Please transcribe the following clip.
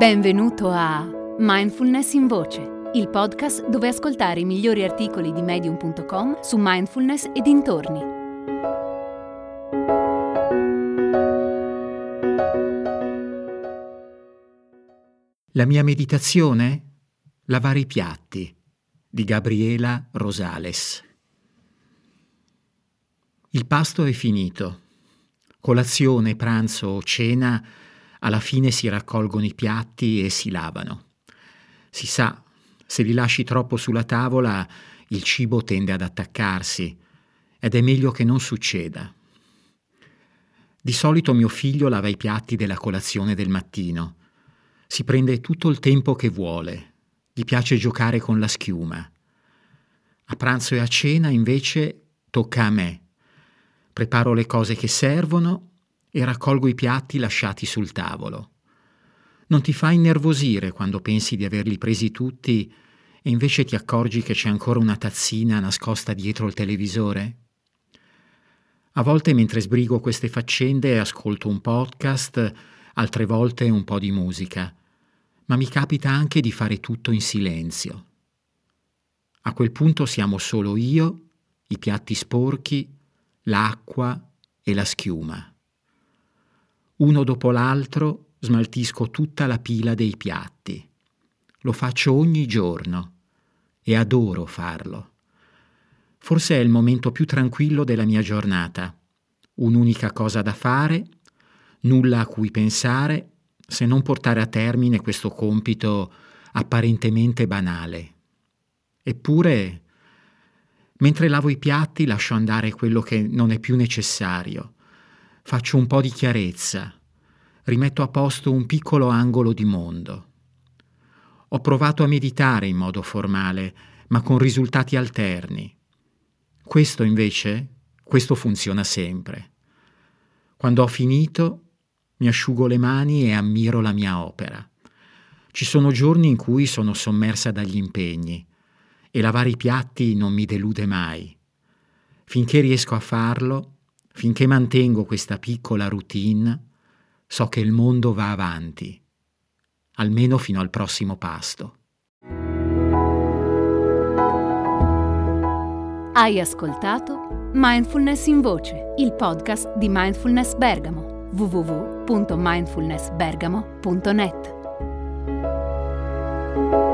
Benvenuto a Mindfulness in Voce, il podcast dove ascoltare i migliori articoli di medium.com su mindfulness e dintorni. La mia meditazione? Lavare i piatti di Gabriela Rosales. Il pasto è finito. Colazione, pranzo o cena alla fine si raccolgono i piatti e si lavano. Si sa, se li lasci troppo sulla tavola, il cibo tende ad attaccarsi ed è meglio che non succeda. Di solito mio figlio lava i piatti della colazione del mattino. Si prende tutto il tempo che vuole. Gli piace giocare con la schiuma. A pranzo e a cena invece tocca a me. Preparo le cose che servono e raccolgo i piatti lasciati sul tavolo. Non ti fa innervosire quando pensi di averli presi tutti e invece ti accorgi che c'è ancora una tazzina nascosta dietro il televisore? A volte mentre sbrigo queste faccende ascolto un podcast, altre volte un po' di musica, ma mi capita anche di fare tutto in silenzio. A quel punto siamo solo io, i piatti sporchi, l'acqua e la schiuma. Uno dopo l'altro smaltisco tutta la pila dei piatti. Lo faccio ogni giorno e adoro farlo. Forse è il momento più tranquillo della mia giornata. Un'unica cosa da fare, nulla a cui pensare, se non portare a termine questo compito apparentemente banale. Eppure, mentre lavo i piatti lascio andare quello che non è più necessario faccio un po' di chiarezza, rimetto a posto un piccolo angolo di mondo. Ho provato a meditare in modo formale, ma con risultati alterni. Questo invece, questo funziona sempre. Quando ho finito, mi asciugo le mani e ammiro la mia opera. Ci sono giorni in cui sono sommersa dagli impegni e lavare i piatti non mi delude mai. Finché riesco a farlo, Finché mantengo questa piccola routine, so che il mondo va avanti, almeno fino al prossimo pasto. Hai ascoltato Mindfulness in Voce, il podcast di Mindfulness Bergamo, www.mindfulnessbergamo.net.